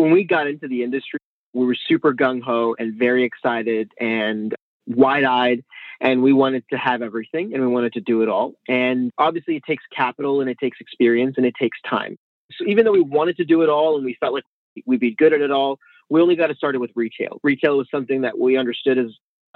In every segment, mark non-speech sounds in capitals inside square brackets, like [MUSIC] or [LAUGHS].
when we got into the industry, we were super gung ho and very excited and wide eyed. And we wanted to have everything and we wanted to do it all. And obviously, it takes capital and it takes experience and it takes time. So even though we wanted to do it all and we felt like we'd be good at it all, we only got it with retail. Retail was something that we understood as,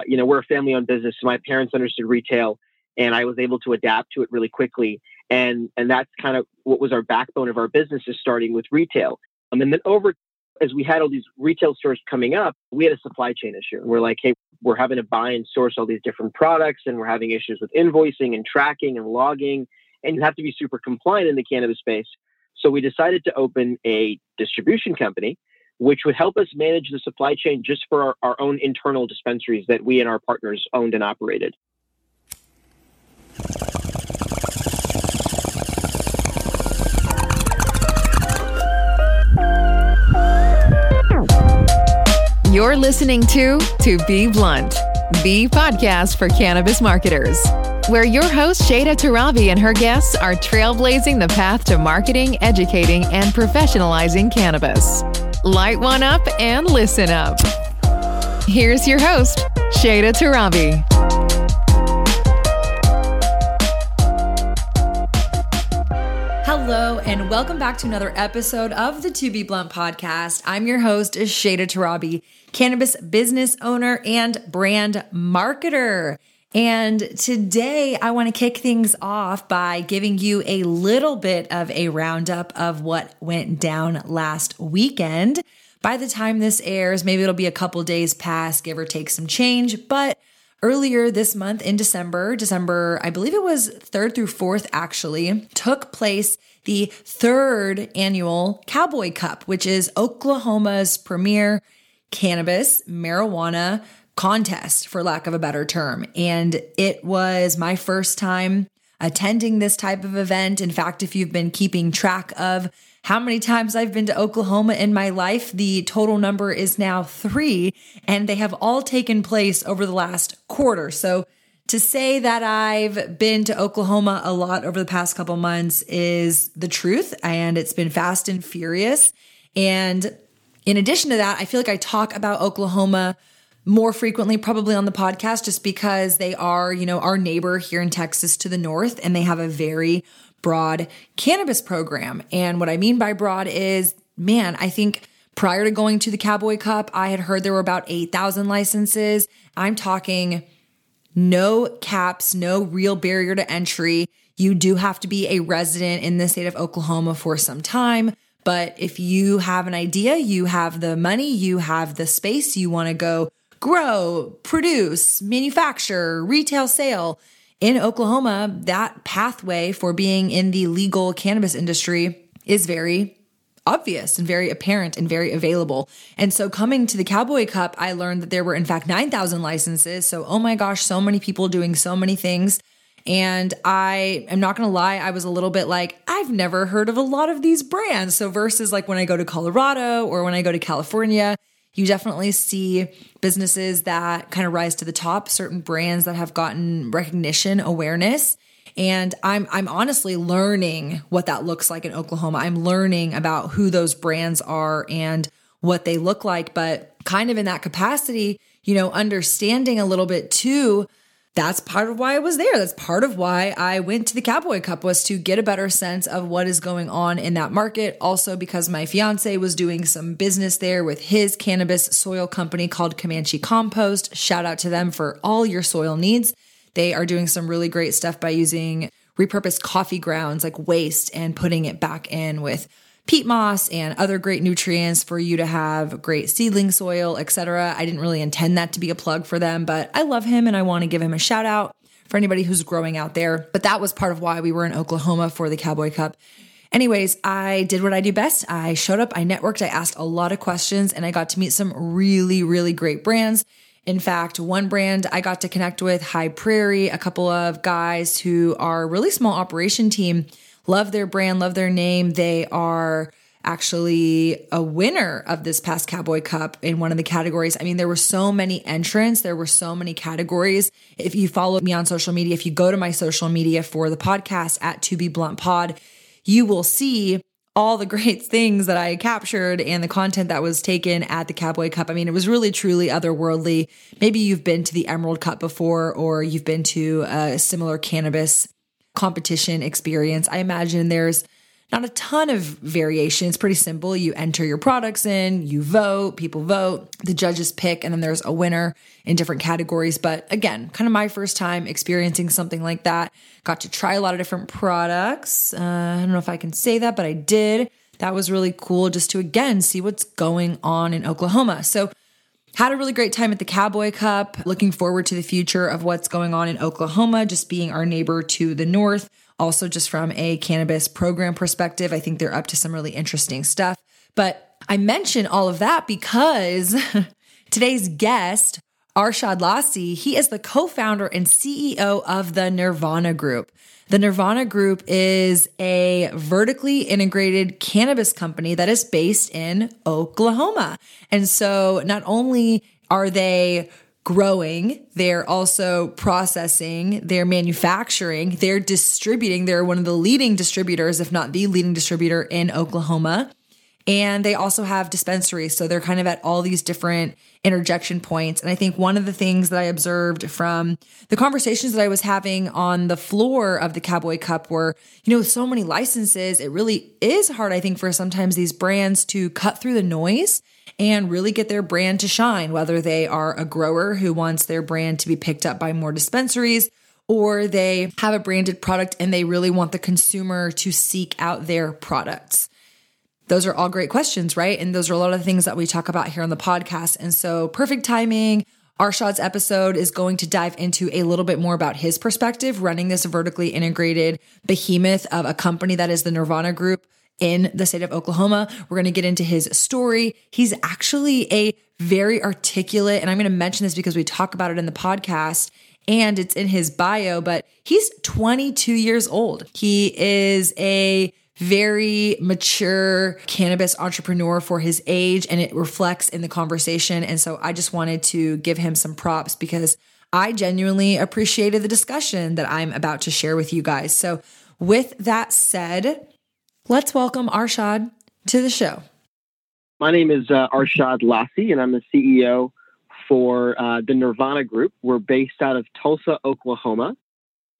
you know, we're a family owned business. So my parents understood retail and I was able to adapt to it really quickly. And, and that's kind of what was our backbone of our business is starting with retail. Um, and then over as we had all these retail stores coming up, we had a supply chain issue. We're like, hey, we're having to buy and source all these different products, and we're having issues with invoicing and tracking and logging. And you have to be super compliant in the cannabis space. So we decided to open a distribution company, which would help us manage the supply chain just for our, our own internal dispensaries that we and our partners owned and operated. You're listening to To Be Blunt, the podcast for cannabis marketers, where your host Shayda Torabi and her guests are trailblazing the path to marketing, educating, and professionalizing cannabis. Light one up and listen up. Here's your host, Shayda Torabi. Hello, and welcome back to another episode of the To Be Blunt podcast. I'm your host, Shayda Torabi, cannabis business owner and brand marketer. And today I want to kick things off by giving you a little bit of a roundup of what went down last weekend. By the time this airs, maybe it'll be a couple days past, give or take some change. But earlier this month in December, December, I believe it was 3rd through 4th actually, took place the third annual Cowboy Cup, which is Oklahoma's premier cannabis, marijuana contest, for lack of a better term. And it was my first time attending this type of event. In fact, if you've been keeping track of how many times I've been to Oklahoma in my life, the total number is now three, and they have all taken place over the last quarter. So to say that I've been to Oklahoma a lot over the past couple months is the truth, and it's been fast and furious. And in addition to that, I feel like I talk about Oklahoma more frequently probably on the podcast just because they are, you know, our neighbor here in Texas to the north and they have a very broad cannabis program. And what I mean by broad is, man, I think prior to going to the Cowboy Cup, I had heard there were about 8,000 licenses. I'm talking no caps, no real barrier to entry. You do have to be a resident in the state of Oklahoma for some time. But if you have an idea, you have the money, you have the space, you want to go grow, produce, manufacture, retail sale in Oklahoma, that pathway for being in the legal cannabis industry is very obvious and very apparent and very available. And so coming to the Cowboy Cup, I learned that there were in fact 9,000 licenses. So, oh my gosh, so many people doing so many things. And I am not going to lie, I was a little bit like, I've never heard of a lot of these brands. So, versus like when I go to Colorado or when I go to California, you definitely see businesses that kind of rise to the top, certain brands that have gotten recognition, awareness. And I'm I'm honestly learning what that looks like in Oklahoma. I'm learning about who those brands are and what they look like, but kind of in that capacity, you know, understanding a little bit too that's part of why I was there. That's part of why I went to the Cowboy Cup was to get a better sense of what is going on in that market. Also because my fiance was doing some business there with his cannabis soil company called Comanche Compost. Shout out to them for all your soil needs. They are doing some really great stuff by using repurposed coffee grounds like waste and putting it back in with peat moss and other great nutrients for you to have great seedling soil, etc. I didn't really intend that to be a plug for them, but I love him and I want to give him a shout out for anybody who's growing out there. But that was part of why we were in Oklahoma for the Cowboy Cup. Anyways, I did what I do best. I showed up, I networked, I asked a lot of questions, and I got to meet some really, really great brands. In fact, one brand I got to connect with, High Prairie, a couple of guys who are really small operation team love their brand, love their name. They are actually a winner of this past Cowboy Cup in one of the categories. I mean, there were so many entrants, there were so many categories. If you follow me on social media, if you go to my social media for the podcast at To Be Blunt Pod, you will see all the [LAUGHS] great things that I captured and the content that was taken at the Cowboy Cup. I mean, it was really truly otherworldly. Maybe you've been to the Emerald Cup before, or you've been to a similar cannabis competition experience. I imagine there's not a ton of variation. It's pretty simple. You enter your products in, you vote, people vote, the judges pick, and then there's a winner in different categories. But again, kind of my first time experiencing something like that. Got to try a lot of different products. Uh, I don't know if I can say that, but I did. That was really cool just to again see what's going on in Oklahoma. So, had a really great time at the Cowboy Cup. Looking forward to the future of what's going on in Oklahoma, just being our neighbor to the north. Also, just from a cannabis program perspective, I think they're up to some really interesting stuff. But I mention all of that because [LAUGHS] today's guest, Arshad Lasi, he is the co founder and CEO of the Nirvana Group. The Nirvana Group is a vertically integrated cannabis company that is based in Oklahoma. And so not only are they growing, they're also processing, they're manufacturing, they're distributing. They're one of the leading distributors, if not the leading distributor in Oklahoma. And they also have dispensaries. So they're kind of at all these different interjection points. And I think one of the things that I observed from the conversations that I was having on the floor of the Cowboy Cup were, you know, so many licenses, it really is hard, I think, for sometimes these brands to cut through the noise and really get their brand to shine, whether they are a grower who wants their brand to be picked up by more dispensaries or they have a branded product and they really want the consumer to seek out their products. Those are all great questions, right? And those are a lot of things that we talk about here on the podcast. And so, perfect timing. Arshad's episode is going to dive into a little bit more about his perspective running this vertically integrated behemoth of a company that is the Nirvana Group in the state of Oklahoma. We're going to get into his story. He's actually a very articulate, and I'm going to mention this because we talk about it in the podcast and it's in his bio, but he's 22 years old. He is a very mature cannabis entrepreneur for his age, and it reflects in the conversation. And so I just wanted to give him some props because I genuinely appreciated the discussion that I'm about to share with you guys. So, with that said, Let's welcome Arshad to the show. My name is uh, Arshad Lasi, and I'm the CEO for uh, the Nirvana Group. We're based out of Tulsa, Oklahoma.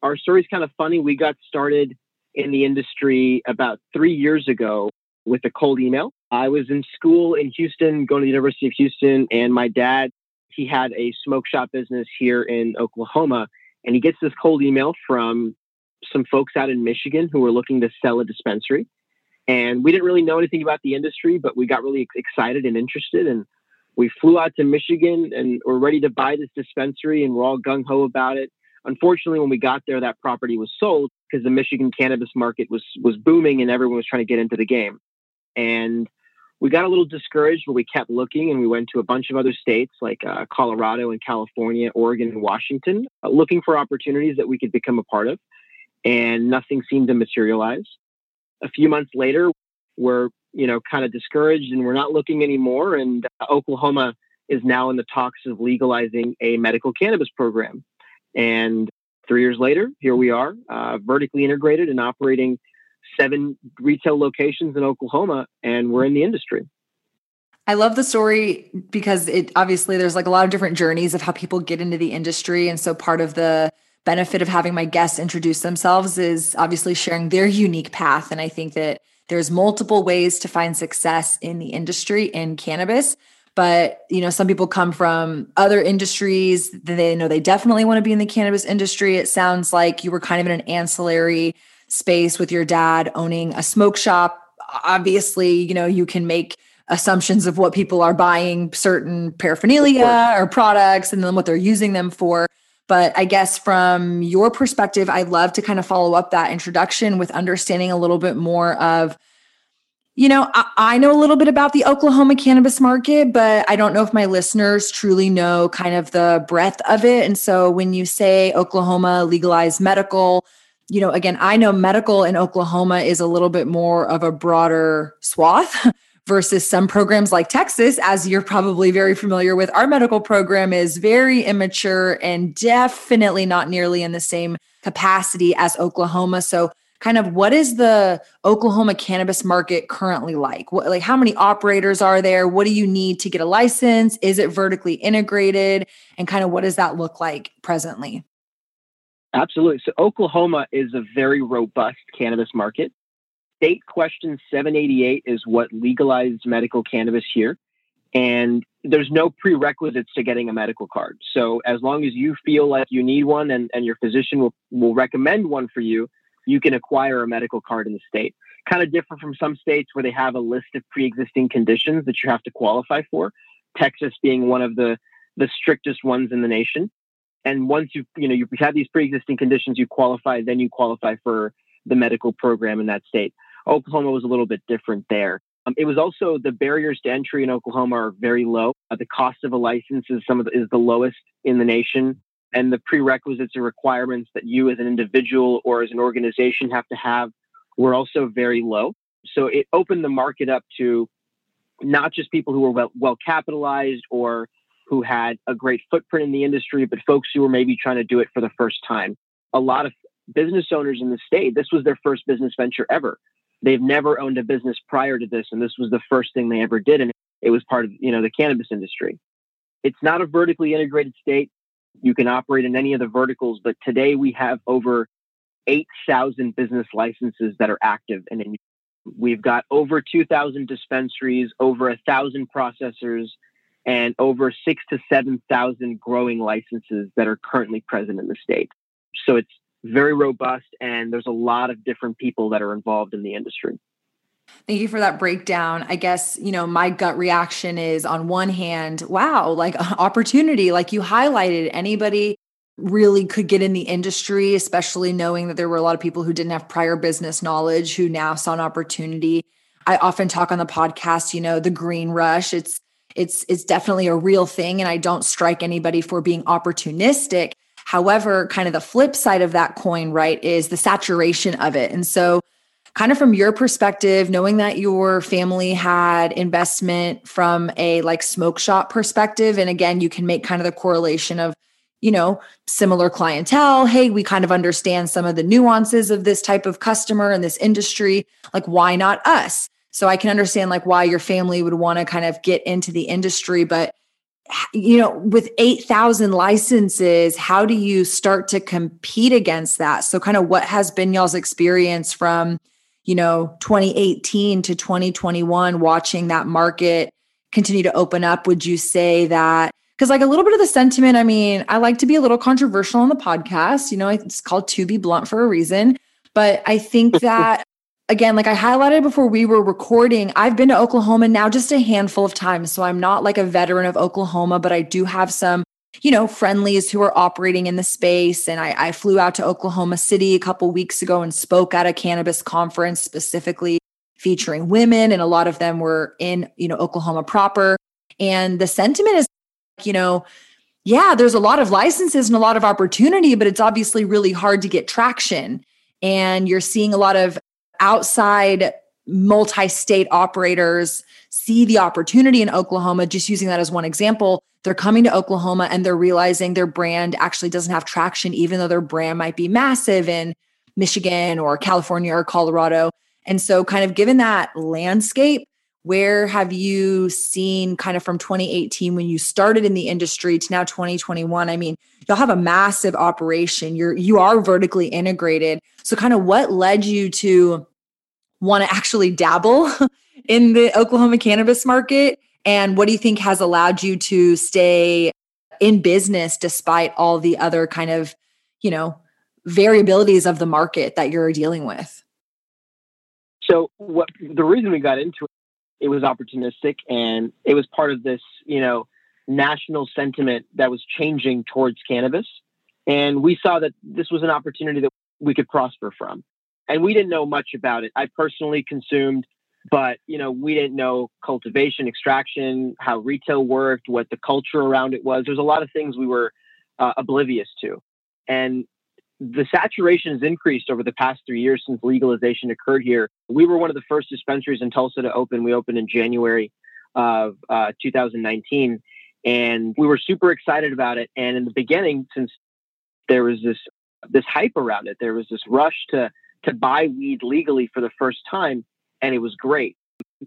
Our story's kind of funny. We got started in the industry about three years ago with a cold email. I was in school in Houston, going to the University of Houston, and my dad, he had a smoke shop business here in Oklahoma, and he gets this cold email from some folks out in Michigan who were looking to sell a dispensary. And we didn't really know anything about the industry, but we got really excited and interested. And we flew out to Michigan and we're ready to buy this dispensary and we're all gung ho about it. Unfortunately, when we got there, that property was sold because the Michigan cannabis market was was booming and everyone was trying to get into the game. And we got a little discouraged, but we kept looking and we went to a bunch of other states like uh, Colorado and California, Oregon and Washington, uh, looking for opportunities that we could become a part of and nothing seemed to materialize. A few months later, we're you know kind of discouraged and we're not looking anymore. And uh, Oklahoma is now in the talks of legalizing a medical cannabis program. And three years later, here we are, uh, vertically integrated and operating seven retail locations in Oklahoma, and we're in the industry. I love the story because it obviously there's like a lot of different journeys of how people get into the industry. And so part of the benefit of having my guests introduce themselves is obviously sharing their unique path. And I think that there's multiple ways to find success in the industry in cannabis. But you know, some people come from other industries. They know they definitely want to be in the cannabis industry. It sounds like you were kind of in an ancillary space with your dad owning a smoke shop. Obviously, you know, you can make assumptions of what people are buying certain paraphernalia or products and then what they're using them for. But I guess from your perspective, I'd love to kind of follow up that introduction with understanding a little bit more of, you know, I, I, know a little bit about the Oklahoma cannabis market, but I don't know if my listeners truly know kind of the breadth of it. And so when you say Oklahoma legalized medical, you know, again, I know medical in Oklahoma is a little bit more of a broader swath. [LAUGHS] versus some programs like Texas, as you're probably very familiar with. Our medical program is very immature and definitely not nearly in the same capacity as Oklahoma. So, kind of what is the Oklahoma cannabis market currently like? What, like how many operators are there? What do you need to get a license? Is it vertically integrated? And kind of what does that look like presently? Absolutely. So Oklahoma is a very robust cannabis market. State question 788 is what legalized medical cannabis here. And there's no prerequisites to getting a medical card. So as long as you feel like you need one and, and your physician will, will recommend one for you, you can acquire a medical card in the state. Kind of different from some states where they have a list of pre-existing conditions that you have to qualify for. Texas being one of the the strictest ones in the nation. And once you you know you have these pre-existing conditions, you qualify, then you qualify for the medical program in that state. Oklahoma was a little bit different there. Um, it was also the barriers to entry in Oklahoma are very low. Uh, the cost of a license is some of the, is the lowest in the nation, and the prerequisites and requirements that you as an individual or as an organization have to have were also very low. So it opened the market up to not just people who were well, well capitalized or who had a great footprint in the industry, but folks who were maybe trying to do it for the first time. A lot of business owners in the state, this was their first business venture ever. They've never owned a business prior to this, and this was the first thing they ever did, and it was part of you know the cannabis industry. It's not a vertically integrated state. You can operate in any of the verticals, but today we have over 8,000 business licenses that are active, and we've got over 2,000 dispensaries, over a thousand processors, and over six to 7,000 growing licenses that are currently present in the state. So it's very robust, and there's a lot of different people that are involved in the industry. Thank you for that breakdown. I guess, you know, my gut reaction is on one hand, wow, like [LAUGHS] opportunity, like you highlighted, anybody really could get in the industry, especially knowing that there were a lot of people who didn't have prior business knowledge who now saw an opportunity. I often talk on the podcast, you know, the green rush. It's it's it's definitely a real thing and I don't strike anybody for being opportunistic. However, kind of the flip side of that coin, right, is the saturation of it. And so, kind of from your perspective, knowing that your family had investment from a like smoke shop perspective, and again, you can make kind of the correlation of, you know, similar clientele. Hey, we kind of understand some of the nuances of this type of customer and this industry. Like, why not us? So I can understand like why your family would want to kind of get into the industry, but you know, with 8,000 licenses, how do you start to compete against that? So, kind of what has been y'all's experience from, you know, 2018 to 2021, watching that market continue to open up? Would you say that? Because, like, a little bit of the sentiment, I mean, I like to be a little controversial on the podcast. You know, it's called To Be Blunt for a reason. But I think [LAUGHS] that again, like I highlighted before we were recording, I've been to Oklahoma now just a handful of times. So I'm not like a veteran of Oklahoma, but I do have some, you know, friendlies who are operating in the space. And I, I flew out to Oklahoma City a couple weeks ago and spoke at a cannabis conference specifically featuring women. And a lot of them were in, you know, Oklahoma proper. And the sentiment is, you know, yeah, there's a lot of licenses and a lot of opportunity, but it's obviously really hard to get traction. And you're seeing a lot of outside multi state operators see the opportunity in Oklahoma, just using that as one example, they're coming to Oklahoma and they're realizing their brand actually doesn't have traction, even though their brand might be massive in Michigan or California or Colorado. And so, kind of given that landscape, where have you seen kind of from 2018 when you started in the industry to now 2021 i mean you'll have a massive operation. You're you are vertically integrated. So kind of what led you to want to actually dabble [LAUGHS] in the Oklahoma cannabis market? And what do you think has allowed you to stay in business despite all the other kind of, you know, variabilities of the market that you're dealing with? So, what the reason we got into it, it was opportunistic and it was part of this, you know, national sentiment that was changing towards cannabis. And we saw that this was an opportunity that we could prosper from and we didn't know much about it. I personally consumed, but you know, we didn't know cultivation, extraction, how retail worked, what the culture around it was. There's a lot of things we were uh, oblivious to, and the saturation has increased over the past three years since legalization occurred here. We were one of the first dispensaries in Tulsa to open. We opened in January of uh, 2019, and we were super excited about it. And in the beginning, since there was this this hype around it, there was this rush to to buy weed legally for the first time, and it was great.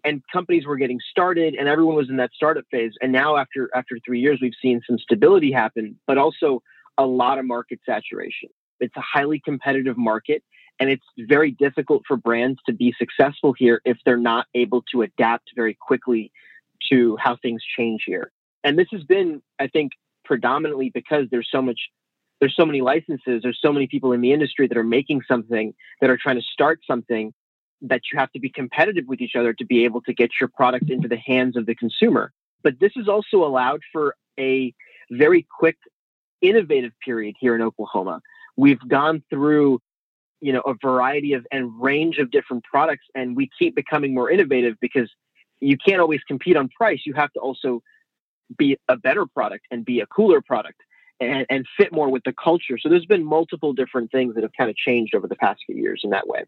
And companies were getting started, and everyone was in that startup phase. And now, after after three years, we've seen some stability happen, but also a lot of market saturation. It's a highly competitive market, and it's very difficult for brands to be successful here if they're not able to adapt very quickly to how things change here. And this has been, I think, predominantly because there's so much there's so many licenses there's so many people in the industry that are making something that are trying to start something that you have to be competitive with each other to be able to get your product into the hands of the consumer. But this has also allowed for a very quick innovative period here in oklahoma. We've gone through you know a variety of and range of different products and we keep becoming more innovative because you can't always compete on price. You have to also be a better product and be a cooler product and, and fit more with the culture. So there's been multiple different things that have kind of changed over the past few years in that way.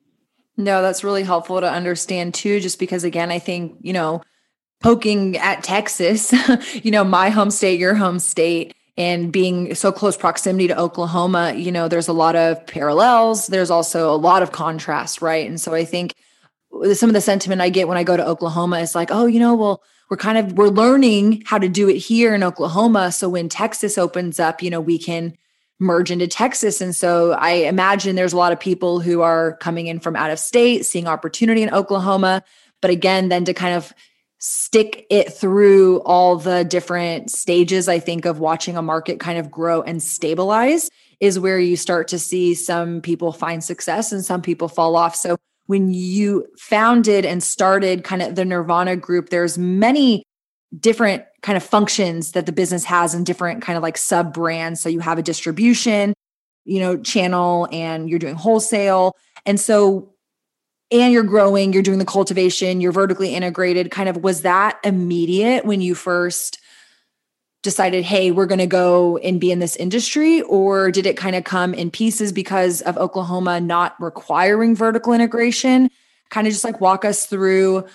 No, that's really helpful to understand too, just because again, I think, you know, poking at Texas, [LAUGHS] you know, my home state, your home state, and being so close proximity to Oklahoma, you know, there's a lot of parallels. There's also a lot of contrast, right? And so I think uh, some of the sentiment I get when I go to Oklahoma is like, oh, you know, well, we're kind of we're learning how to do it here in Oklahoma. So when Texas opens up you know we can merge into Texas. And so I imagine there's a lot of people who are coming in from out of state seeing opportunity in Oklahoma. But again then to kind of stick it through all the different stages I think of watching a market kind of grow and stabilize is where you start to see some people find success and some people fall off. So when you founded and started kind of the Nirvana group, there's many different kind of functions that the business has and different kind of like sub brands. So you have a distribution, you know, channel and you're doing wholesale. And so and you're growing, you're doing the cultivation, you're vertically integrated. Kind of was that immediate when you first decided, hey, we're going to go and be in this industry? Or did it kind of come in pieces because of Oklahoma not requiring vertical integration? Kind of just like walk us through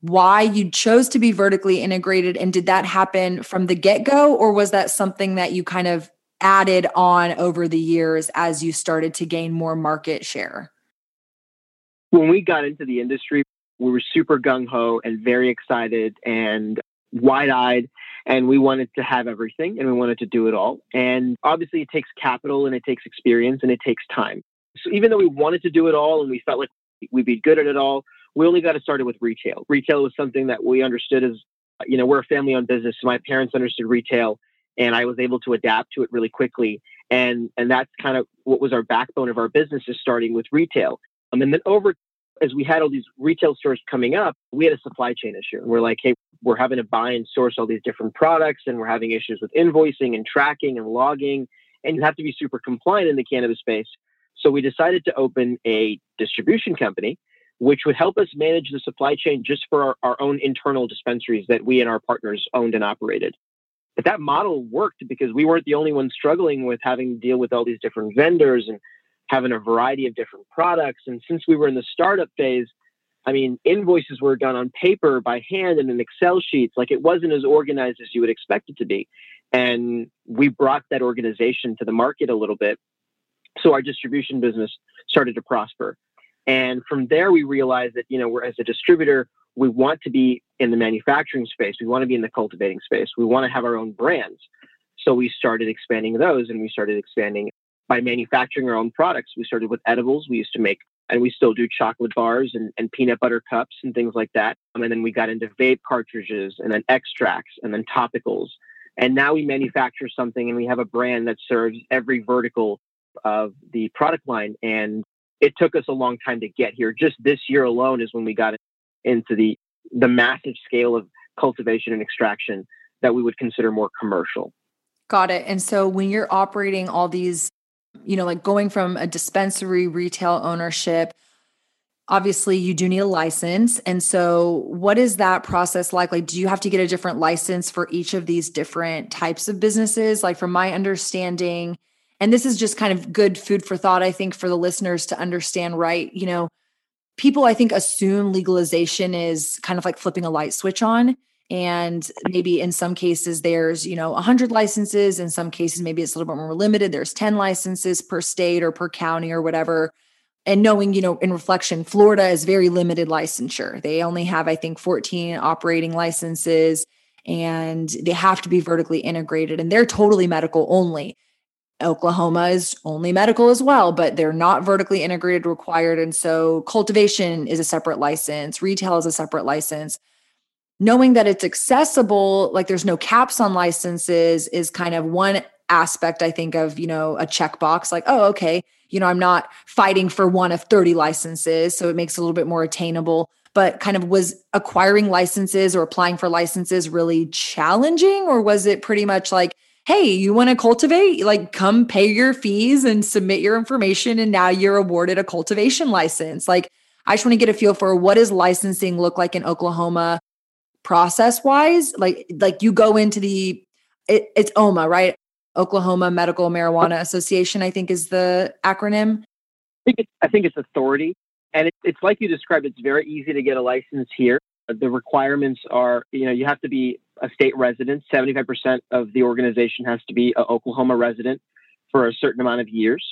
why you chose to be vertically integrated. And did that happen from the get go? Or was that something that you kind of added on over the years as you started to gain more market share? When we got into the industry, we were super gung ho and very excited and wide eyed and we wanted to have everything and we wanted to do it all. And obviously, it takes capital and it takes experience and it takes time. So even though we wanted to do it all and we felt like we'd be good at it all, we only got it with retail. Retail was something that we understood as, you know, we're a family owned business. So my parents understood retail and I was able to adapt to it really quickly. And, and that's kind of what was our backbone of our business is starting with retail. Um, and then over as we had all these retail stores coming up, we had a supply chain issue. And we're like, hey, we're having to buy and source all these different products, and we're having issues with invoicing and tracking and logging. And you have to be super compliant in the cannabis space. So we decided to open a distribution company, which would help us manage the supply chain just for our, our own internal dispensaries that we and our partners owned and operated. But that model worked because we weren't the only ones struggling with having to deal with all these different vendors and having a variety of different products. And since we were in the startup phase, I mean, invoices were done on paper by hand and in Excel sheets. Like it wasn't as organized as you would expect it to be. And we brought that organization to the market a little bit. So our distribution business started to prosper. And from there, we realized that, you know, we're as a distributor, we want to be in the manufacturing space. We want to be in the cultivating space. We want to have our own brands. So we started expanding those and we started expanding by manufacturing our own products. We started with edibles. We used to make, and we still do chocolate bars and, and peanut butter cups and things like that. Um, and then we got into vape cartridges and then extracts and then topicals. And now we manufacture something and we have a brand that serves every vertical of the product line. And it took us a long time to get here. Just this year alone is when we got into the the massive scale of cultivation and extraction that we would consider more commercial. Got it. And so when you're operating all these you know, like going from a dispensary retail ownership, obviously you do need a license. And so what is that process like? Like, do you have to get a different license for each of these different types of businesses? Like, from my understanding, and this is just kind of good food for thought, I think, for the listeners to understand, right? You know, people, I think, assume legalization is kind of like flipping a light switch on and maybe in some cases there's you know 100 licenses in some cases maybe it's a little bit more limited there's 10 licenses per state or per county or whatever and knowing, you know, in reflection, Florida is very limited licensure. They only have, I think, 14 operating licenses and they have to be vertically integrated and they're totally medical only. Oklahoma is only medical as well, but they're not vertically integrated required. And so cultivation is a separate license, retail is a separate license. Knowing that it's accessible, like there's no caps on licenses, is kind of one aspect, I think, of, you know, a checkbox like, oh, okay, you know, I'm not fighting for one of 30 licenses. So it makes it a little bit more attainable. But kind of was acquiring licenses or applying for licenses really challenging? Or was it pretty much like, hey, you want to cultivate? Like, come pay your fees and submit your information. And now you're awarded a cultivation license. Like, I just want to get a feel for what does licensing look like in Oklahoma process wise? Like, like you go into the, it, it's OMA, right? Oklahoma Medical Marijuana Association, I think is the acronym. I think it's, I think it's authority. And it, it's like you described, it's very easy to get a license here. The requirements are, you know, you have to be a state resident. 75% of the organization has to be an Oklahoma resident for a certain amount of years.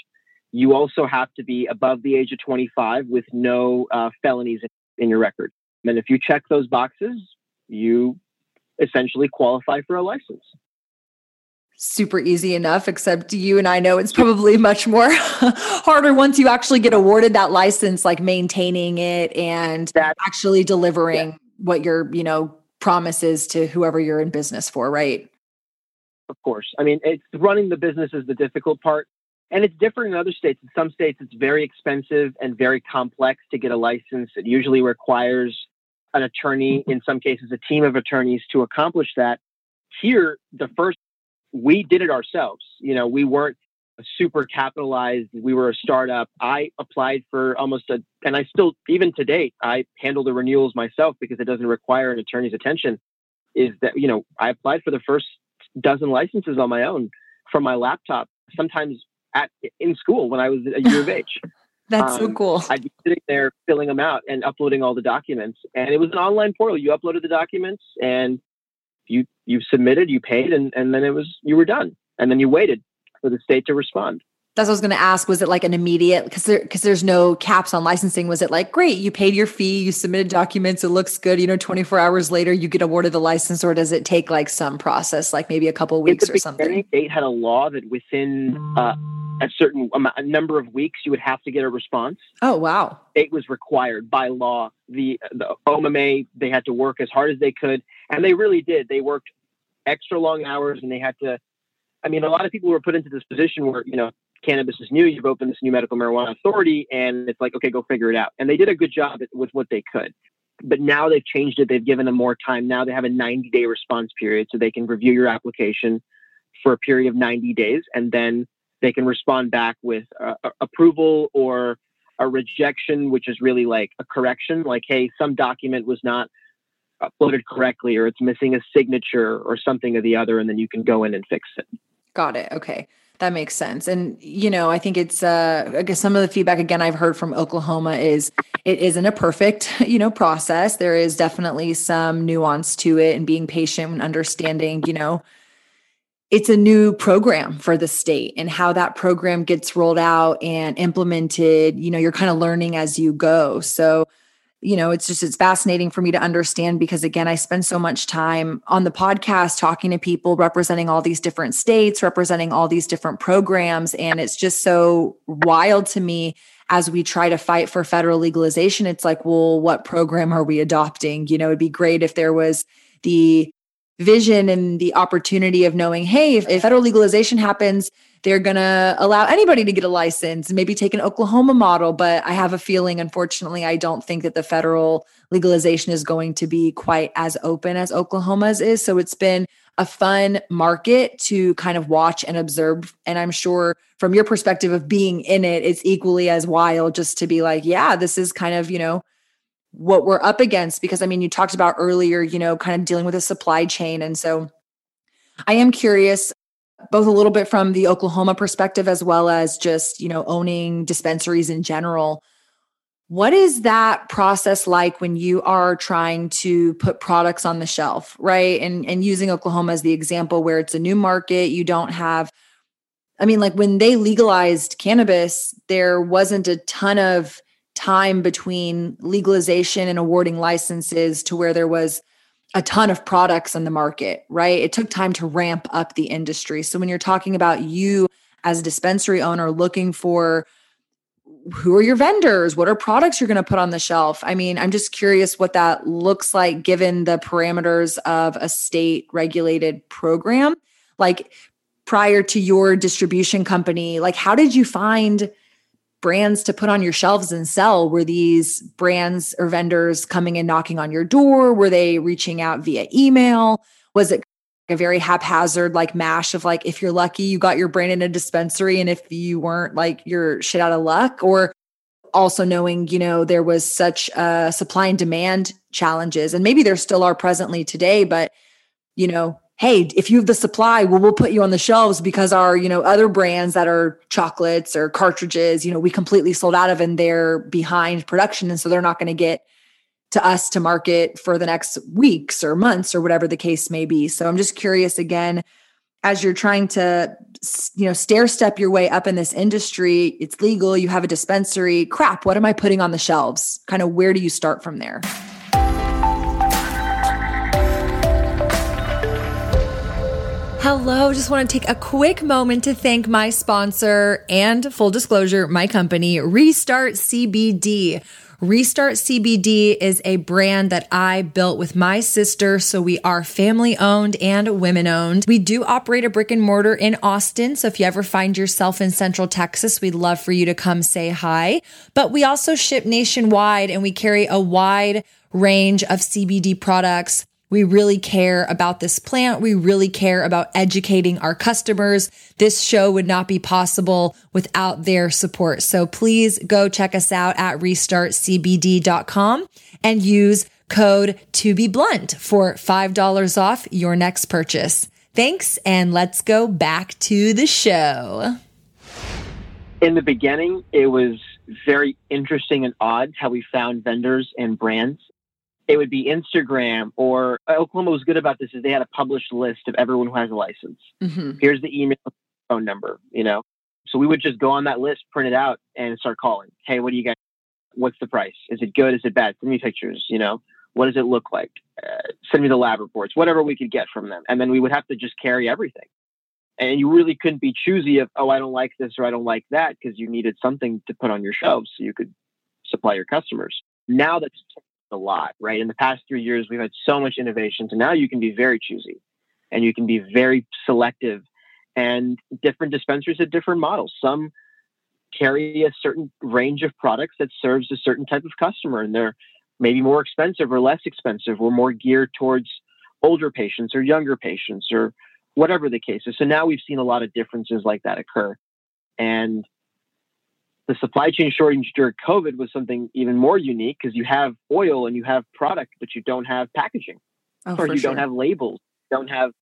You also have to be above the age of 25 with no uh, felonies in your record. And if you check those boxes, you essentially qualify for a license super easy enough, except you and I know it's probably [LAUGHS] much more [LAUGHS] harder once you actually get awarded that license, like maintaining it and that, actually delivering yeah. what your, you know, promises to whoever you're in business for, right? Of course. I mean, it's running the business is the difficult part. And it's different in other states. In some states, it's very expensive and very complex to get a license. It usually requires an attorney, in some cases, a team of attorneys to accomplish that. Here, the first we did it ourselves. You know, we weren't super capitalized. We were a startup. I applied for almost a, and I still, even to date, I handle the renewals myself because it doesn't require an attorney's attention. Is that, you know, I applied for the first dozen licenses on my own from my laptop, sometimes at in school when I was a year of [LAUGHS] age. That's um, so cool. I'd be sitting there filling them out and uploading all the documents. And it was an online portal. You uploaded the documents and you you submitted, you paid, and and then it was you were done, and then you waited for the state to respond. That's what I was going to ask. Was it like an immediate because there because there's no caps on licensing? Was it like great, you paid your fee, you submitted documents, it looks good, you know, 24 hours later you get awarded the license, or does it take like some process, like maybe a couple weeks or something? State had a law that within uh, a certain amount, a number of weeks you would have to get a response. Oh wow! It was required by law. The the OMMA they had to work as hard as they could, and they really did. They worked extra long hours, and they had to. I mean, a lot of people were put into this position where you know cannabis is new. You've opened this new medical marijuana authority, and it's like, okay, go figure it out. And they did a good job with what they could. But now they've changed it. They've given them more time. Now they have a 90 day response period, so they can review your application for a period of 90 days, and then they can respond back with uh, approval or a rejection, which is really like a correction, like, hey, some document was not uploaded correctly or it's missing a signature or something or the other, and then you can go in and fix it. Got it. Okay. That makes sense. And, you know, I think it's, uh, I guess some of the feedback again I've heard from Oklahoma is it isn't a perfect, [LAUGHS] you know, process. There is definitely some nuance to it and being patient and understanding, you know, it's a new program for the state and how that program gets rolled out and implemented you know you're kind of learning as you go so you know it's just it's fascinating for me to understand because again i spend so much time on the podcast talking to people representing all these different states representing all these different programs and it's just so wild to me as we try to fight for federal legalization. It's like well what program are we adopting? You know it'd be great if there was the vision and the opportunity of knowing, hey, if, if federal legalization happens, they're going to allow anybody to get a license, maybe take an Oklahoma model. But I have a feeling, unfortunately, I don't think that the federal legalization is going to be quite as open as Oklahoma's is. So it's been a fun market to kind of watch and observe. And I'm sure from your perspective of being in it, it's equally as wild just to be like, yeah, this is kind of, you know, what we're up against because I mean you talked about earlier, you know, kind of dealing with a supply chain and so I am curious both a little bit from the Oklahoma perspective as well as just, you know, owning dispensaries in general. What is that process like when you are trying to put products on the shelf, right? And and using Oklahoma as the example where it's a new market, you don't have I mean, like when they legalized cannabis, there wasn't a ton of time between legalization and awarding licenses to where there was a ton of products on the market, right? It took time to ramp up the industry. So when you're talking about you as a dispensary owner looking for who are your vendors? What are products you're going to put on the shelf? I mean, I'm just curious what that looks like given the parameters of a state regulated program. Like prior to your distribution company, like how did you find brands to put on your shelves and sell? Were these brands or vendors coming and knocking on your door? Were they reaching out via email? Was it a very haphazard like mash of like if you're lucky you got your brand in a dispensary and if you weren't like you're shit out of luck or also knowing you know there was such uh supply and demand challenges and maybe there still are presently today but you know hey, if you have the supply, well, we'll put you on the shelves because our, you know, other brands that are chocolates or cartridges, you know, we completely sold out of and they're behind production. And so they're not going to get to us to market for the next weeks or months or whatever the case may be. So I'm just curious again, as you're trying to, you know, stair step your way up in this industry, it's legal, you have a dispensary. Crap, what am I putting on the shelves? Kind of where do you start from there? Hello, just want to take a quick moment to thank my sponsor and full disclosure, my company, Restart CBD. Restart CBD is a brand that I built with my sister. So we are family owned and women owned. We do operate a brick and mortar in Austin. So if you ever find yourself in Central Texas, we'd love for you to come say hi. But we also ship nationwide and we carry a wide range of CBD products we really care about this plant. We really care about educating our customers. This show would not be possible without their support. So please go check us out at restartcbd.com and use code to be blunt for $5 off your next purchase. Thanks. And let's go back to the show. In the beginning, it was very interesting and odd how we found vendors and brands it would be Instagram or uh, Oklahoma was good about this is they had a published list of everyone who has a license. Mm-hmm. Here's the email, phone number, you know. So we would just go on that list, print it out, and start calling. Hey, what do you guys? What's the price? Is it good? Is it bad? Send me pictures. You know, what does it look like? Uh, send me the lab reports, whatever we could get from them, and then we would have to just carry everything. And you really couldn't be choosy of, oh, I don't like this or I don't like that, because you needed something to put on your shelves so you could supply your customers. Now that's a lot, right? In the past three years, we've had so much innovation. So now you can be very choosy and you can be very selective. And different dispensaries have different models. Some carry a certain range of products that serves a certain type of customer, and they're maybe more expensive or less expensive, or more geared towards older patients or younger patients or whatever the case is. So now we've seen a lot of differences like that occur. And the supply chain shortage during COVID was something even more unique because you have oil and you have product, but you don't have packaging, oh, or you sure. don't have labels, don't have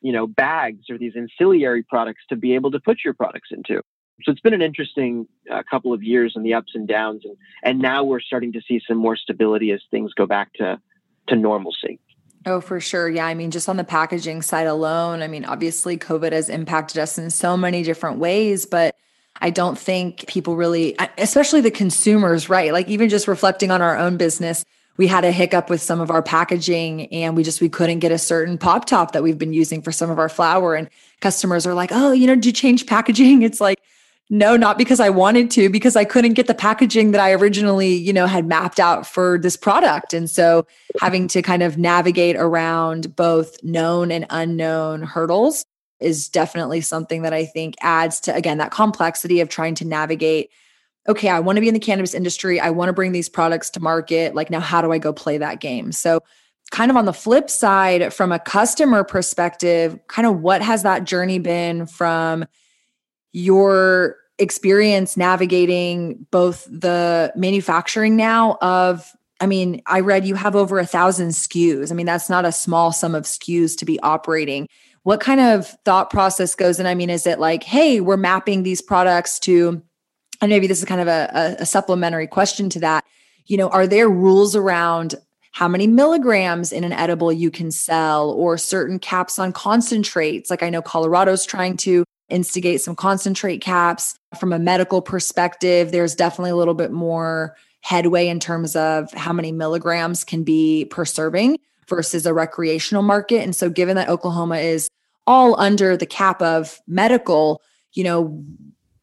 you know bags or these ancillary products to be able to put your products into. So it's been an interesting uh, couple of years and the ups and downs, and and now we're starting to see some more stability as things go back to to normalcy. Oh, for sure. Yeah. I mean, just on the packaging side alone, I mean, obviously, COVID has impacted us in so many different ways, but I don't think people really, especially the consumers, right? Like even just reflecting on our own business, we had a hiccup with some of our packaging and we just we couldn't get a certain pop top that we've been using for some of our flour and customers are like, "Oh, you know, did you change packaging?" [LAUGHS] It's like, "No, not because I wanted to, because I couldn't get the packaging that I originally, you know, had mapped out for this product." And so having to kind of navigate around both known and unknown hurdles is definitely something that I think adds to, again, that complexity of trying to navigate. Okay, I want to be in the cannabis industry. I want to bring these products to market. Like, now, how do I go play that game? So, kind of on the flip side, from a customer perspective, kind of what has that journey been from your experience navigating both the manufacturing now of I mean, I read you have over a thousand SKUs. I mean, that's not a small sum of SKUs to be operating what kind of thought process goes in? I mean, is it like, hey, we're mapping these products to, and maybe this is kind of a, a, supplementary question to that. You know, are there rules around how many milligrams in an edible you can sell or certain caps on concentrates? Like I know Colorado's trying to instigate some concentrate caps. From a medical perspective, there's definitely a little bit more headway in terms of how many milligrams can be per serving versus a recreational market. And so, given that Oklahoma is all under the cap of medical, you know,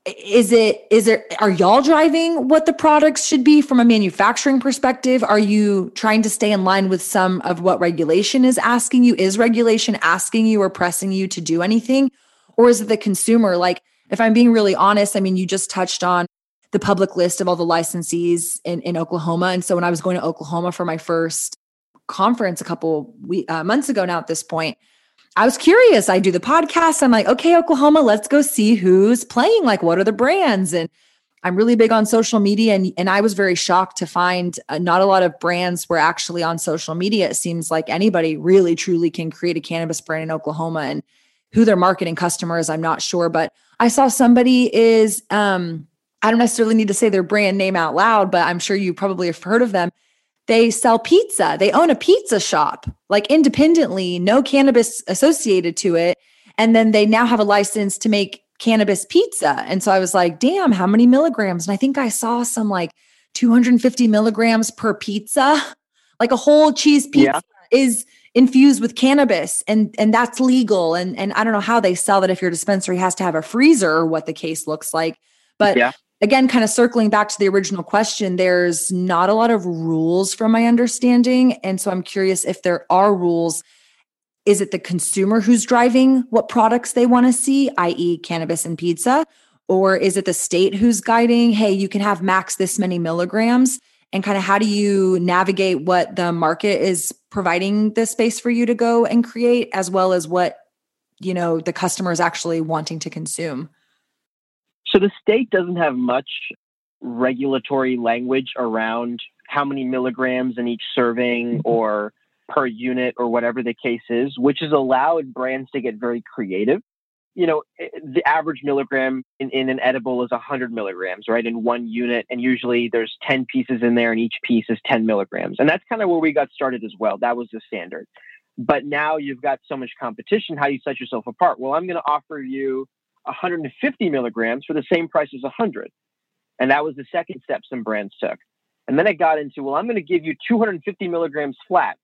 is it is it are y'all driving what the products should be from a manufacturing perspective? Are you trying to stay in line with some of what regulation is asking you? Is regulation asking you or pressing you to do anything? Or is it the consumer? Like if i'm being really honest i mean you just touched on the public list of all the licensees in, in oklahoma. And so when i was going to oklahoma for my first conference a couple we, uh, months ago now at this point I was curious. I do the podcast. I'm like, okay, Oklahoma, let's go see who's playing. Like, what are the brands? And I'm really big on social media. And, and I was very shocked to find uh, not a lot of brands were actually on social media. It seems like anybody really, truly can create a cannabis brand in Oklahoma. And who their marketing customer is, I'm not sure. But I saw somebody is, um, I don't necessarily need to say their brand name out loud, but I'm sure you probably have heard of them they sell pizza. They own a pizza shop, like independently, no cannabis associated to it. And then they now have a license to make cannabis pizza. And so I was like, damn, how many milligrams? And I think I saw some like 250 milligrams per pizza, [LAUGHS] like a whole cheese pizza yeah. is infused with cannabis and and that's legal and and I don't know how they sell that if your dispensary has to have a freezer or what the case looks like but yeah again, kind of circling back to the original question, there's not a lot of rules from my understanding. And so I'm curious if there are rules. Is it the consumer who's driving what products they want to see, i.e., cannabis and pizza? Or is it the state who's guiding, hey, you can have max this many milligrams? And kind of how do you navigate what the market is providing the space for you to go and create, as well as what, you know, the customer is actually wanting to consume? So the state doesn't have much regulatory language around how many milligrams in each serving mm-hmm. or per unit or whatever the case is, which has allowed brands to get very creative. You know, eh, the average milligram in, in an edible is 100 milligrams, right, in one unit. And usually there's 10 pieces in there, and each piece is 10 milligrams. And that's kind of where we got started as well. That was the standard. But now you've got so much competition. How do you set yourself apart? Well, I'm going to offer you 150 milligrams for the same price as 100. And that was the second step some brands took. And then it got into, well, I'm going to give you 250 milligrams flat.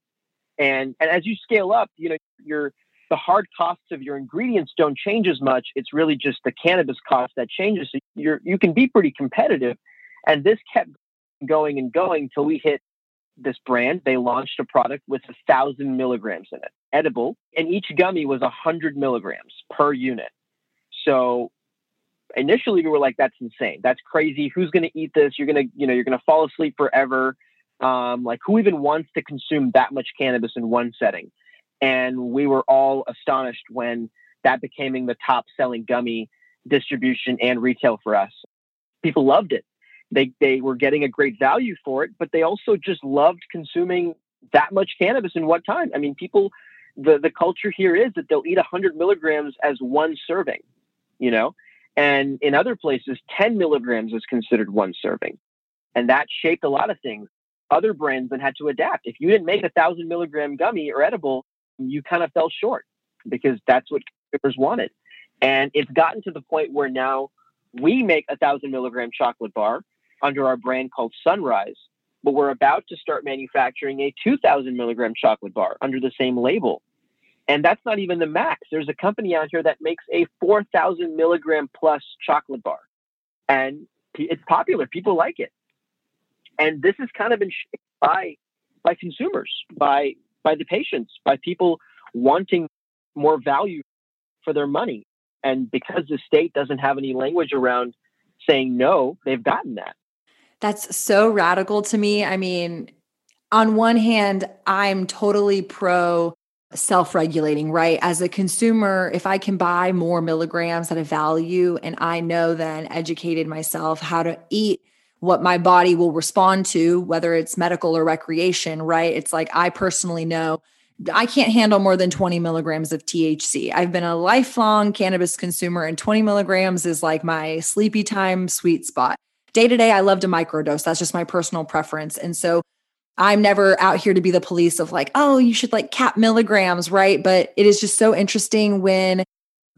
And, and as you scale up, you know, your, the hard costs of your ingredients don't change as much. It's really just the cannabis cost that changes. So you're, you can be pretty competitive. And this kept going and going till we hit this brand. They launched a product with a thousand milligrams in it, edible, and each gummy was hundred milligrams per unit. So initially we were like, that's insane. That's crazy. Who's going to eat this? You're going to, you know, you're going to fall asleep forever. Um, like who even wants to consume that much cannabis in one setting? And we were all astonished when that became the top selling gummy distribution and retail for us. People loved it. They, they were getting a great value for it, but they also just loved consuming that much cannabis in one time. I mean, people, the, the culture here is that they'll eat 100 milligrams as one serving you know? And in other places, 10 milligrams is considered one serving. And that shaped a lot of things. Other brands then had to adapt. If you didn't make a thousand milligram gummy or edible, you kind of fell short because that's what consumers wanted. And it's gotten to the point where now we make a thousand milligram chocolate bar under our brand called Sunrise, but we're about to start manufacturing a 2000 milligram chocolate bar under the same label. And that's not even the max. There's a company out here that makes a 4,000 milligram plus chocolate bar. And it's popular. People like it. And this has kind of been shaped by, by consumers, by, by the patients, by people wanting more value for their money. And because the state doesn't have any language around saying no, they've gotten that. That's so radical to me. I mean, on one hand, I'm totally pro self regulating, right? As a consumer, if I can buy more milligrams at a value and I know then educated myself how to eat what my body will respond to, whether it's medical or recreation, right? It's like I personally know I can't handle more than 20 milligrams of THC. I've been a lifelong cannabis consumer, and 20 milligrams is like my sleepy time sweet spot. Day to day, I love to microdose. That's just my personal preference. And so I'm never out here to be the police of like, oh, you should like cap milligrams, right? But it is just so interesting when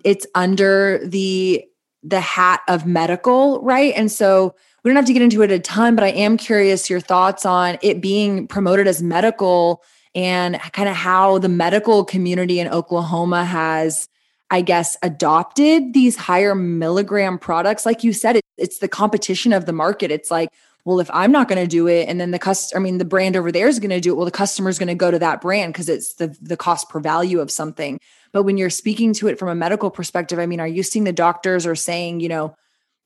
it's under the the hat of medical, right? And so we don't have to get into it a ton, but I am curious your thoughts on it being promoted as medical and kind of how the medical community in Oklahoma has I guess, adopted these higher milligram products. Like you said, it, it's the competition of the market. It's like, well, if I'm not going to do it, and then the customer, I mean, the brand over there is going to do it, well, the customer is going to go to that brand because it's the the cost per value of something. But when you're speaking to it from a medical perspective, I mean, are you seeing the doctors are saying, you know,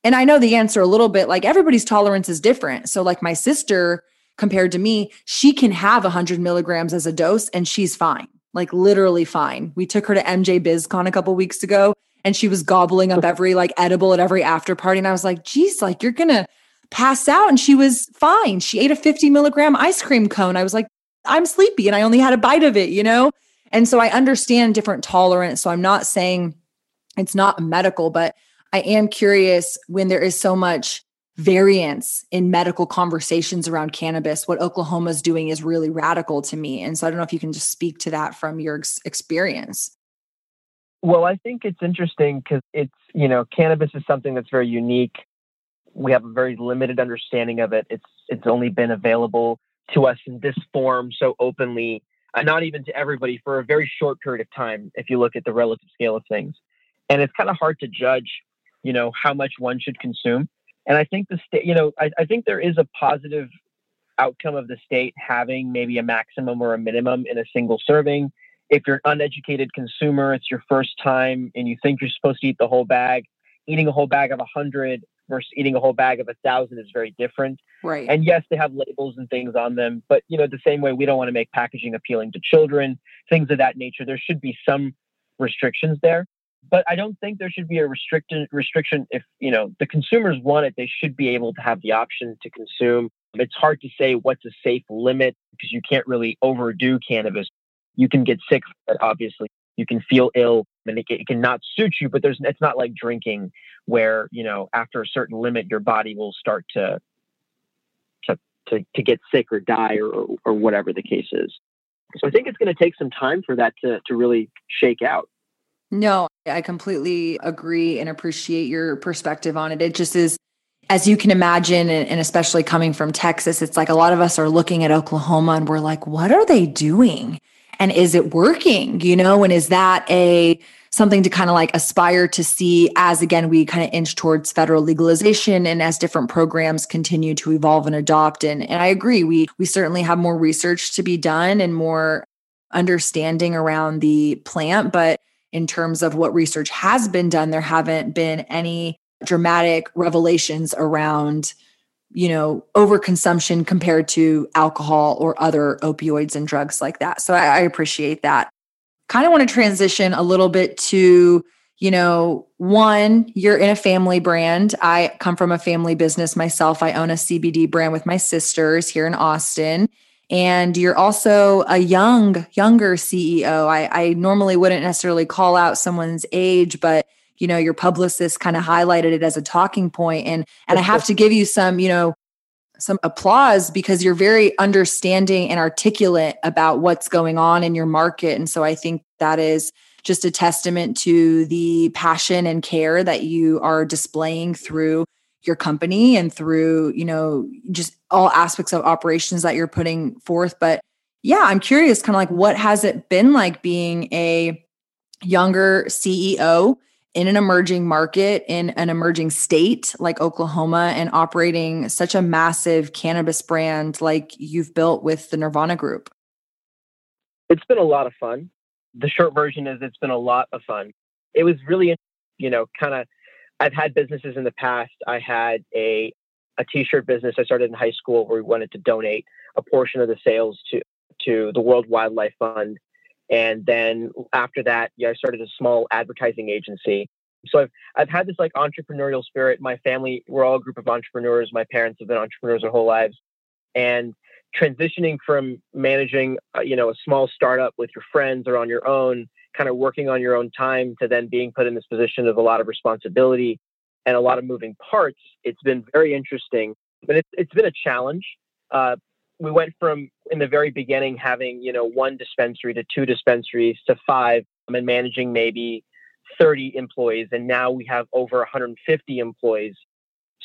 and I know the answer a little bit like everybody's tolerance is different. So, like my sister compared to me, she can have 100 milligrams as a dose and she's fine, like literally fine. We took her to MJ BizCon a couple weeks ago and she was gobbling up [LAUGHS] every like edible at every after party. And I was like, geez, like you're going to pass out. And she was fine. She ate a 50 milligram ice cream cone. I was like, I'm sleepy and I only had a bite of it, you know? And so I understand different tolerance. So I'm not saying it's not medical, but I am curious when there is so much variance in medical conversations around cannabis, what Oklahoma is doing is really radical to me. And so I don't know if you can just speak to that from your ex- experience. Well, I think it's interesting because it's, you know, cannabis is something that's very unique. We have a very limited understanding of it. It's it's only been available to us in this form so openly, and not even to everybody for a very short period of time if you look at the relative scale of things. And it's kind of hard to judge, you know, how much one should consume. And I think the state, you know, I, I think there is a positive outcome of the state having maybe a maximum or a minimum in a single serving if you're an uneducated consumer, it's your first time and you think you're supposed to eat the whole bag, eating a whole bag of a hundred versus eating a whole bag of a thousand is very different. Right. And yes, they have labels and things on them, but you know, the same way we don't want to make packaging appealing to children, things of that nature. There should be some restrictions there. But I don't think there should be a restricted restriction if you know the consumers want it, they should be able to have the option to consume. It's hard to say what's a safe limit because you can't really overdo cannabis you can get sick obviously you can feel ill and it, it can not suit you but there's it's not like drinking where you know after a certain limit your body will start to to to, to get sick or die or, or whatever the case is. So i think it's going to take some time for that to to really shake out. No i completely agree and appreciate your perspective on it. It just is as you can imagine, and, especially coming from Texas, it's like a lot of us are looking at Oklahoma and we're like, what are they doing? And is it working you know? And is that a something to kind of like aspire to see as again we kind of inch towards federal legalization and as different programs continue to evolve and adopt? And and I agree we we certainly have more research to be done and more understanding around the plant but in terms of what research has been done there haven't been any dramatic revelations around you know, overconsumption compared to alcohol or other opioids and drugs like that. So I, I appreciate that. Kind of want to transition a little bit to, you know, one, you're in a family brand. I come from a family business myself. I own a CBD brand with my sisters here in Austin. And you're also a young, younger CEO. I, I normally wouldn't necessarily call out someone's age, but you know your publicist kind of highlighted it as a talking point and and i have to give you some you know some applause because you're very understanding and articulate about what's going on in your market and so i think that is just a testament to the passion and care that you are displaying through your company and through you know just all aspects of operations that you're putting forth. But yeah i'm curious kind of like what has it been like being a younger ceo in an emerging market in an emerging state like Oklahoma and operating such a massive cannabis brand like you've built with the Nirvana Group? It's been a lot of fun. The short version is it's been a lot of fun. It was really, you know, kind of. I've had businesses in the past. I had a a t-shirt business I started in high school where we wanted to donate a portion of the sales to to the World Wildlife Fund and then after that, yeah, I started a small advertising agency. So I've, I've had this like entrepreneurial spirit. My family, we're all a group of entrepreneurs. My parents have been entrepreneurs their whole lives. And transitioning from managing, uh, you know, a small startup with your friends or on your own, kind of working on your own time to then being put in this position of a lot of responsibility and a lot of moving parts, it's been very interesting. But it's, it's been a challenge. Uh, we went from in the very beginning having you know one dispensary to two dispensaries to five and managing maybe 30 employees, and now we have over 150 employees.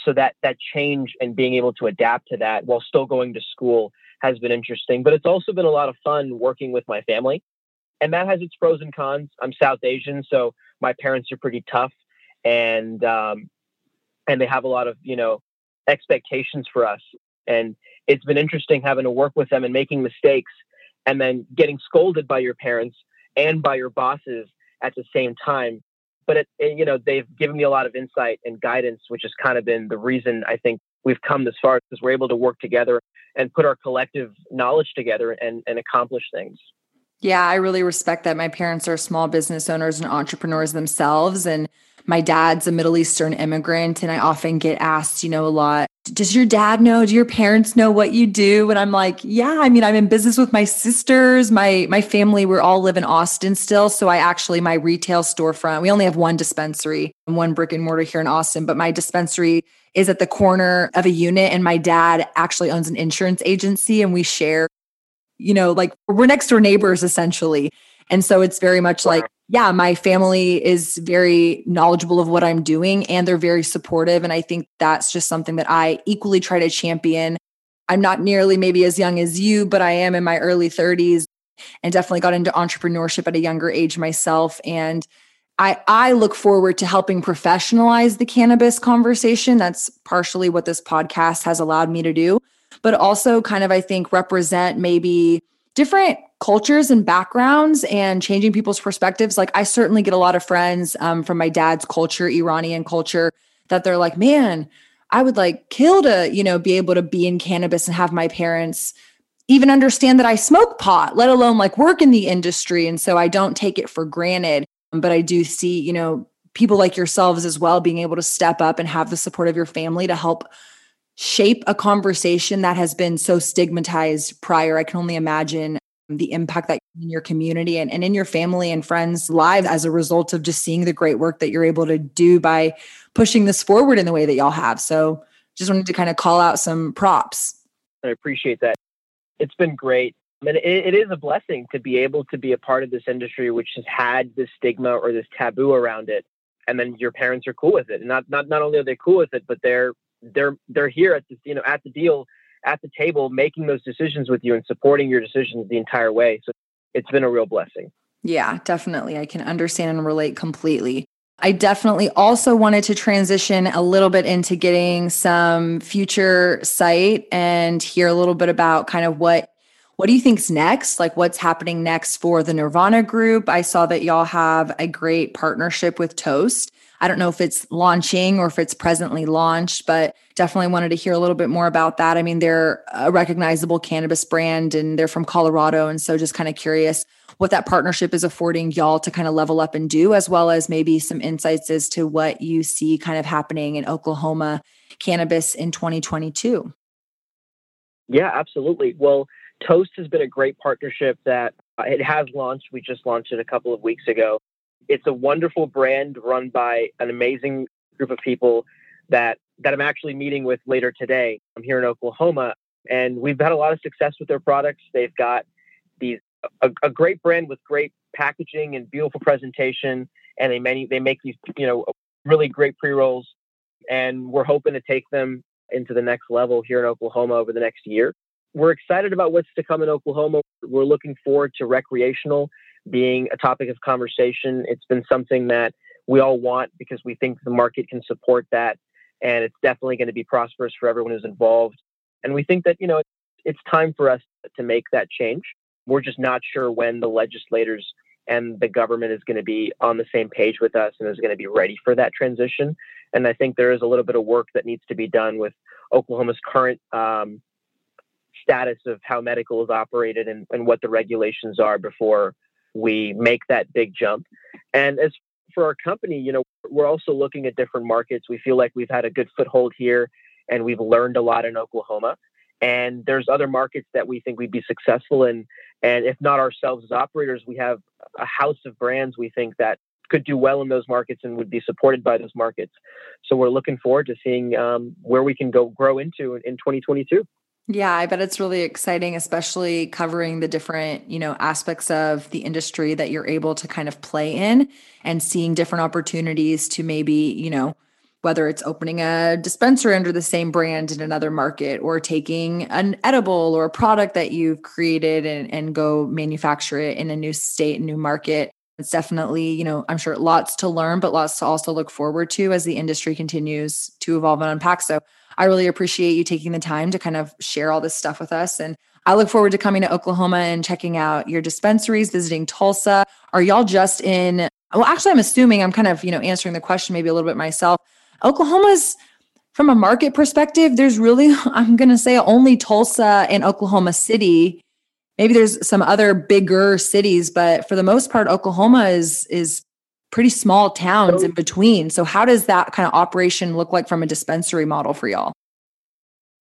So that that change and being able to adapt to that while still going to school has been interesting. But it's also been a lot of fun working with my family, and that has its pros and cons. I'm South Asian, so my parents are pretty tough, and um, and they have a lot of you know expectations for us. And it's been interesting having to work with them and making mistakes, and then getting scolded by your parents and by your bosses at the same time. But it, it, you know, they've given me a lot of insight and guidance, which has kind of been the reason I think we've come this far because we're able to work together and put our collective knowledge together and, and accomplish things. Yeah, I really respect that. My parents are small business owners and entrepreneurs themselves. And my dad's a Middle Eastern immigrant. And I often get asked, you know, a lot, does your dad know? Do your parents know what you do? And I'm like, yeah, I mean, I'm in business with my sisters. My my family, we all live in Austin still. So I actually my retail storefront, we only have one dispensary and one brick and mortar here in Austin, but my dispensary is at the corner of a unit. And my dad actually owns an insurance agency and we share you know, like we're next door neighbors essentially. And so it's very much like, yeah, my family is very knowledgeable of what I'm doing and they're very supportive. And I think that's just something that I equally try to champion. I'm not nearly maybe as young as you, but I am in my early 30s and definitely got into entrepreneurship at a younger age myself. And I, I look forward to helping professionalize the cannabis conversation. That's partially what this podcast has allowed me to do but also kind of, I think, represent maybe different cultures and backgrounds and changing people's perspectives. Like, I certainly get a lot of friends um, from my dad's culture, Iranian culture, that they're like, man, I would like kill to, you know, be able to be in cannabis and have my parents even understand that I smoke pot, let alone like work in the industry. And so I don't take it for granted. But I do see, you know, people like yourselves as well being able to step up and have the support of your family to help shape a conversation that has been so stigmatized prior. I can only imagine the impact that in your community and, and in your family and friends' lives as a result of just seeing the great work that you're able to do by pushing this forward in the way that y'all have. So just wanted to kind of call out some props. I appreciate that. It's been great. I mean, it, it is a blessing to be able to be a part of this industry, which has had this stigma or this taboo around it. And then your parents are cool with it. And not, not, not only are they cool with it, but they're they're they're here at the you know at the deal at the table making those decisions with you and supporting your decisions the entire way so it's been a real blessing yeah definitely i can understand and relate completely I definitely also wanted to transition a little bit into getting some future sight and hear a little bit about kind of what what do you think's next? Like what's happening next for the Nirvana group? I saw that y'all have a great partnership with Toast. I don't know if it's launching or if it's presently launched, but definitely wanted to hear a little bit more about that. I mean, they're a recognizable cannabis brand and they're from Colorado. And so just kind of curious what that partnership is affording y'all to kind of level up and do, as well as maybe some insights as to what you see kind of happening in Oklahoma cannabis in 2022. Yeah, absolutely. Well, Toast has been a great partnership that uh, it has launched. We just launched it a couple of weeks ago. It's a wonderful brand run by an amazing group of people that that I'm actually meeting with later today. I'm here in Oklahoma, and we've had a lot of success with their products. They've got these a, a great brand with great packaging and beautiful presentation, and they many they make these you know really great pre rolls, and we're hoping to take them into the next level here in Oklahoma over the next year. We're excited about what's to come in Oklahoma. We're looking forward to recreational being a topic of conversation. It's been something that we all want because we think the market can support that. And it's definitely going to be prosperous for everyone who's involved. And we think that, you know, it's time for us to make that change. We're just not sure when the legislators and the government is going to be on the same page with us and is going to be ready for that transition. And I think there is a little bit of work that needs to be done with Oklahoma's current um, status of how medical is operated and, and what the regulations are before we make that big jump. And as for our company, you know, we're also looking at different markets. We feel like we've had a good foothold here and we've learned a lot in Oklahoma. And there's other markets that we think we'd be successful in. And if not ourselves as operators, we have a house of brands we think that could do well in those markets and would be supported by those markets. So we're looking forward to seeing um, where we can go grow into in, in 2022. Yeah, I bet it's really exciting, especially covering the different, you know, aspects of the industry that you're able to kind of play in and seeing different opportunities to maybe, you know, whether it's opening a dispensary under the same brand in another market or taking an edible or a product that you've created and, and go manufacture it in a new state, new market. It's definitely, you know, I'm sure lots to learn, but lots to also look forward to as the industry continues to evolve and unpack. So I really appreciate you taking the time to kind of share all this stuff with us. And I look forward to coming to Oklahoma and checking out your dispensaries, visiting Tulsa. Are y'all just in? Well, actually, I'm assuming I'm kind of, you know, answering the question maybe a little bit myself. Oklahoma's from a market perspective, there's really, [LAUGHS] I'm going to say only Tulsa and Oklahoma City. Maybe there's some other bigger cities, but for the most part, Oklahoma is is pretty small towns in between. So how does that kind of operation look like from a dispensary model for y'all?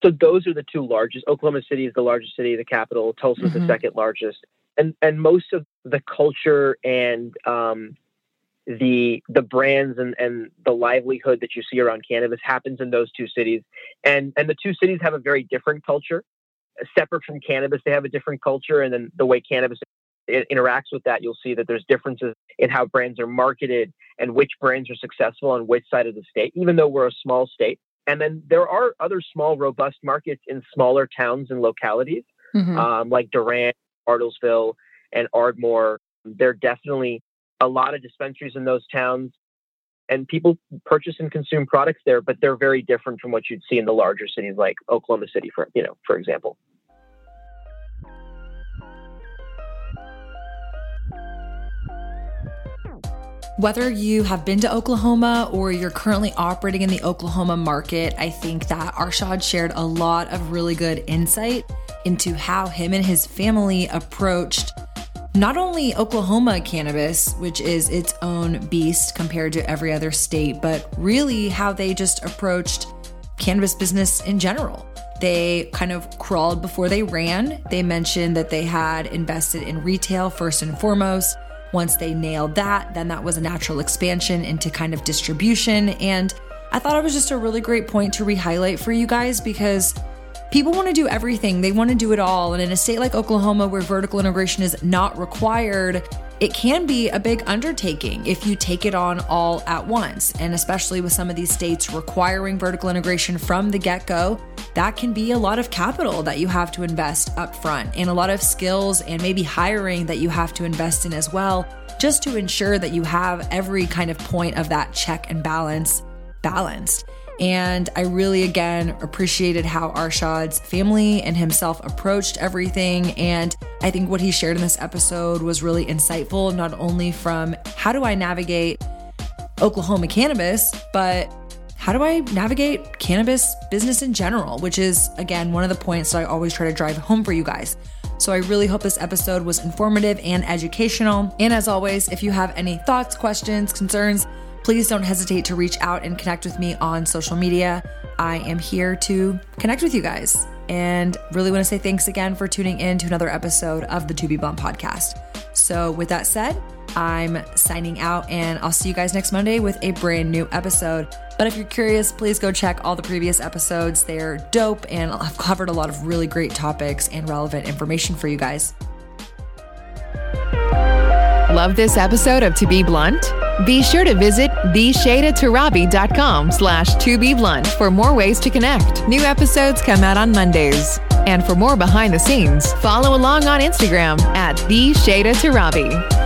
So those are the two largest. Oklahoma City is the largest city, the capital. Tulsa is mm-hmm. the second largest, and and most of the culture and um, the the brands and, and the livelihood that you see around cannabis happens in those two cities, and and the two cities have a very different culture. Separate from cannabis, they have a different culture, and then the way cannabis it interacts with that, you'll see that there's differences in how brands are marketed and which brands are successful on which side of the state, even though we're a small state. And then there are other small, robust markets in smaller towns and localities, mm-hmm. um, like Durant, Bartlesville, and Ardmore. There are definitely a lot of dispensaries in those towns, and people purchase and consume products there, but they're very different from what you'd see in the larger cities like Oklahoma City, for you know, for example. Whether you have been to Oklahoma or you're currently operating in the Oklahoma market, I think that Arshad shared a lot of really good insight into how him and his family approached not only Oklahoma cannabis, which is its own beast compared to every other state, but really how they just approached cannabis business in general. They kind of crawled before they ran. They mentioned that they had invested in retail first and foremost. Once they nailed that, then that was a natural expansion into kind of distribution. And I thought it was just a really great point to re-highlight for you guys because people want to do everything. They want to do it all. And in a state like Oklahoma where vertical integration is not required, it can be a big undertaking if you take it on all at once. And especially with some of these states requiring vertical integration from the get go, that can be a lot of capital that you have to invest up front and a lot of skills and maybe hiring that you have to invest in as well, just to ensure that you have every kind of point of that check and balance balanced. And I really, again, appreciated how Arshad's family and himself approached everything. And I think what he shared in this episode was really insightful, not only from how do I navigate Oklahoma cannabis, but how do I navigate cannabis business in general, which is, again, one of the points that I always try to drive home for you guys. So I really hope this episode was informative and educational. And as always, if you have any thoughts, questions, concerns, please don't hesitate to reach out and connect with me on social media. I am here to connect with you guys and really want to say thanks again for tuning in to another episode of the To Be Blunt podcast. So, with that said, I'm signing out and I'll see you guys next Monday with a brand new episode. But if you're curious, please go check all the previous episodes. They're dope and I've covered a lot of really great topics and relevant information for you guys. Love this episode of To Be Blunt? Be sure to visit theshaydatorabi.com slash to be blunt for more ways to connect. New episodes come out on Mondays. And for more behind the scenes, follow along on Instagram at theshaydatorabi. Torabi.